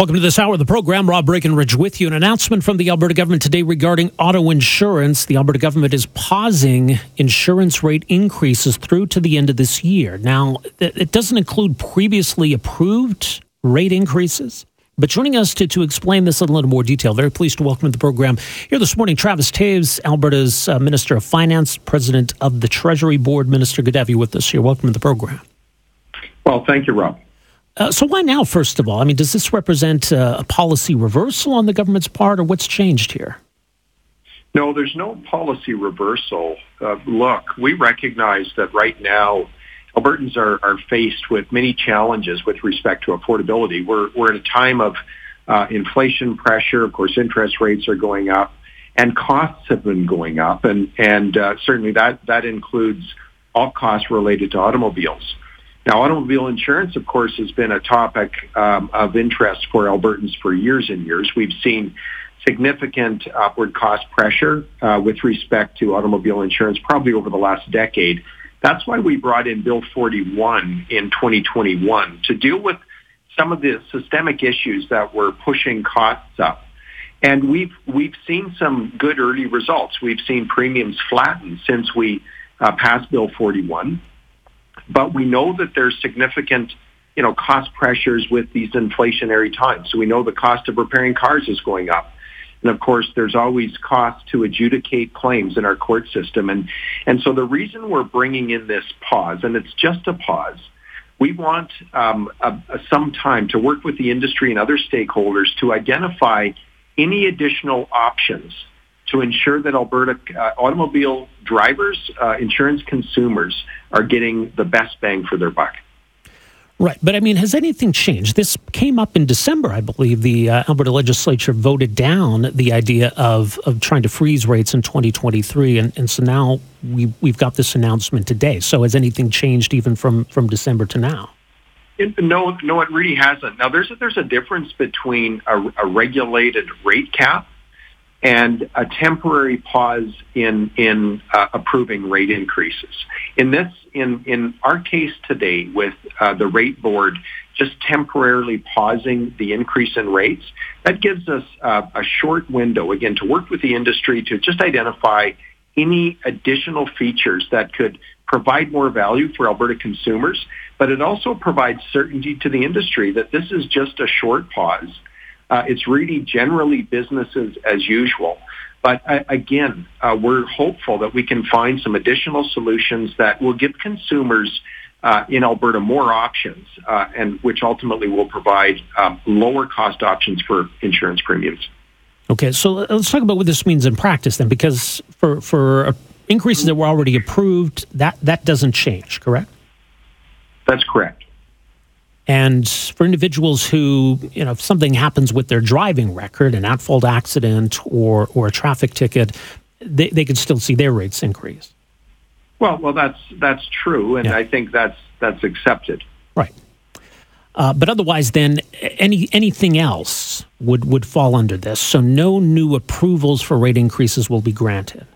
Welcome to this hour of the program. Rob Breckenridge with you. An announcement from the Alberta government today regarding auto insurance. The Alberta government is pausing insurance rate increases through to the end of this year. Now, it doesn't include previously approved rate increases. But joining us to, to explain this in a little more detail, very pleased to welcome to the program here this morning Travis Toews, Alberta's uh, Minister of Finance, President of the Treasury Board. Minister, good to have you with us here. Welcome to the program. Well, thank you, Rob. Uh, so why now? First of all, I mean, does this represent uh, a policy reversal on the government's part, or what's changed here? No, there's no policy reversal. Uh, look, we recognize that right now Albertans are, are faced with many challenges with respect to affordability. We're, we're in a time of uh, inflation pressure. Of course, interest rates are going up, and costs have been going up, and and uh, certainly that that includes all costs related to automobiles. Now, automobile insurance, of course, has been a topic um, of interest for Albertans for years and years. We've seen significant upward cost pressure uh, with respect to automobile insurance probably over the last decade. That's why we brought in Bill 41 in 2021 to deal with some of the systemic issues that were pushing costs up. And we've we've seen some good early results. We've seen premiums flatten since we uh, passed Bill 41. But we know that there's significant, you know, cost pressures with these inflationary times. So we know the cost of repairing cars is going up. And of course, there's always cost to adjudicate claims in our court system. And, and so the reason we're bringing in this pause, and it's just a pause, we want um, a, a, some time to work with the industry and other stakeholders to identify any additional options to ensure that Alberta uh, automobile drivers, uh, insurance consumers are getting the best bang for their buck. Right, but I mean, has anything changed? This came up in December, I believe. The uh, Alberta legislature voted down the idea of, of trying to freeze rates in 2023, and, and so now we, we've got this announcement today. So has anything changed even from, from December to now? It, no, no, it really hasn't. Now, there's a, there's a difference between a, a regulated rate cap and a temporary pause in in uh, approving rate increases. In this, in in our case today, with uh, the rate board just temporarily pausing the increase in rates, that gives us uh, a short window again to work with the industry to just identify any additional features that could provide more value for Alberta consumers, but it also provides certainty to the industry that this is just a short pause uh, it's really generally businesses as usual. But uh, again, uh, we're hopeful that we can find some additional solutions that will give consumers uh, in Alberta more options, uh, and which ultimately will provide um, lower cost options for insurance premiums. Okay, so let's talk about what this means in practice then, because for for increases that were already approved, that that doesn't change, correct? That's correct. And for individuals who, you know, if something happens with their driving record, an at fault accident or, or a traffic ticket, they, they could still see their rates increase. Well, well, that's that's true, and yeah. I think that's that's accepted. Right. Uh, but otherwise, then any anything else would would fall under this. So no new approvals for rate increases will be granted.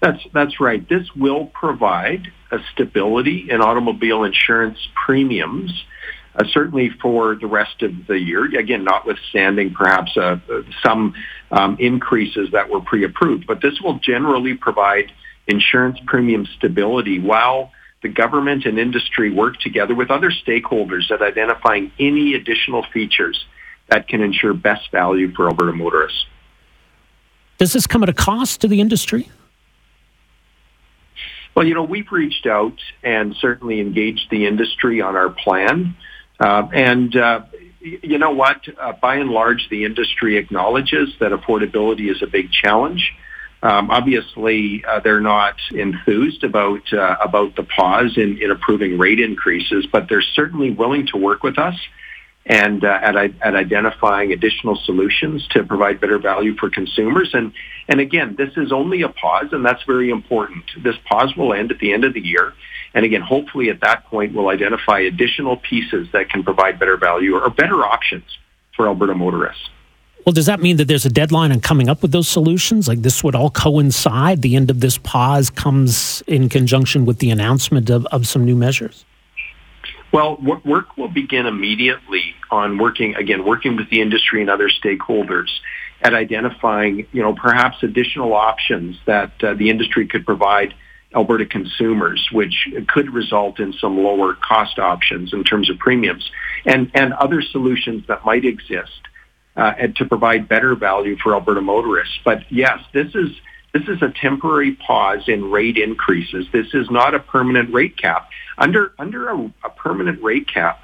That's that's right. This will provide a stability in automobile insurance premiums uh, certainly for the rest of the year. Again, notwithstanding perhaps uh, some um, increases that were pre-approved, but this will generally provide insurance premium stability while the government and industry work together with other stakeholders at identifying any additional features that can ensure best value for Alberta motorists. Does this come at a cost to the industry? Well, you know, we've reached out and certainly engaged the industry on our plan. Uh, and uh, you know what? Uh, by and large, the industry acknowledges that affordability is a big challenge. Um, obviously, uh, they're not enthused about uh, about the pause in, in approving rate increases, but they're certainly willing to work with us and uh, at, at identifying additional solutions to provide better value for consumers. And, and again, this is only a pause, and that's very important. This pause will end at the end of the year. And again, hopefully at that point, we'll identify additional pieces that can provide better value or better options for Alberta motorists. Well, does that mean that there's a deadline on coming up with those solutions? Like this would all coincide? The end of this pause comes in conjunction with the announcement of, of some new measures? Well, work will begin immediately on working, again, working with the industry and other stakeholders at identifying, you know, perhaps additional options that uh, the industry could provide Alberta consumers, which could result in some lower cost options in terms of premiums and, and other solutions that might exist uh, and to provide better value for Alberta motorists. But yes, this is this is a temporary pause in rate increases. This is not a permanent rate cap. Under under a, a permanent rate cap,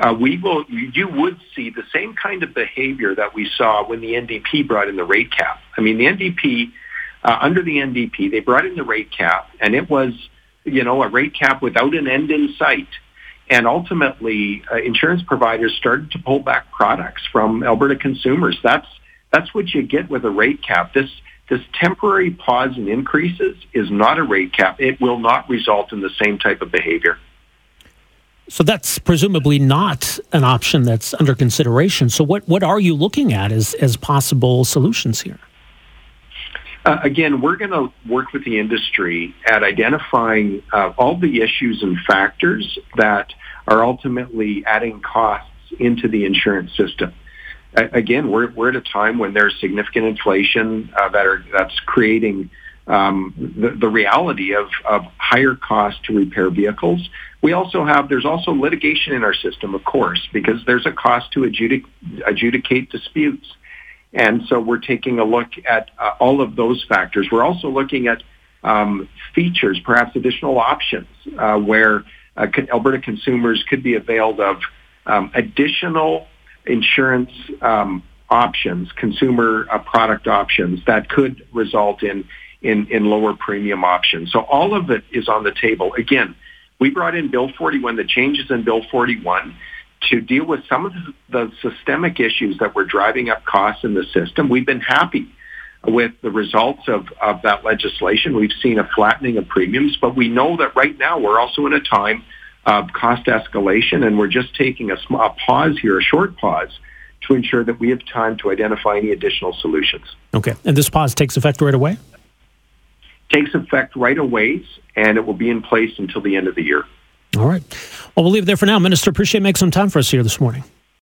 uh, we will you would see the same kind of behavior that we saw when the NDP brought in the rate cap. I mean, the NDP uh, under the NDP they brought in the rate cap, and it was you know a rate cap without an end in sight. And ultimately, uh, insurance providers started to pull back products from Alberta consumers. That's that's what you get with a rate cap. This this temporary pause in increases is not a rate cap. It will not result in the same type of behavior. So that's presumably not an option that's under consideration. So what, what are you looking at as, as possible solutions here? Uh, again, we're going to work with the industry at identifying uh, all the issues and factors that are ultimately adding costs into the insurance system again, we're, we're at a time when there's significant inflation uh, that are, that's creating um, the, the reality of, of higher costs to repair vehicles. We also have, there's also litigation in our system, of course, because there's a cost to adjudic, adjudicate disputes. And so we're taking a look at uh, all of those factors. We're also looking at um, features, perhaps additional options, uh, where uh, Alberta consumers could be availed of um, additional insurance um, options, consumer uh, product options that could result in, in, in lower premium options. So all of it is on the table. Again, we brought in Bill 41, the changes in Bill 41 to deal with some of the, systemic issues that were driving up costs in the system. We've been happy with the results of, of that legislation. We've seen a flattening of premiums, but we know that right now we're also in a time of cost escalation, and we're just taking a, small, a pause here, a short pause, to ensure that we have time to identify any additional solutions. Okay, and this pause takes effect right away? Takes effect right away, and it will be in place until the end of the year. All right. Well, we'll leave it there for now. Minister, appreciate making some time for us here this morning.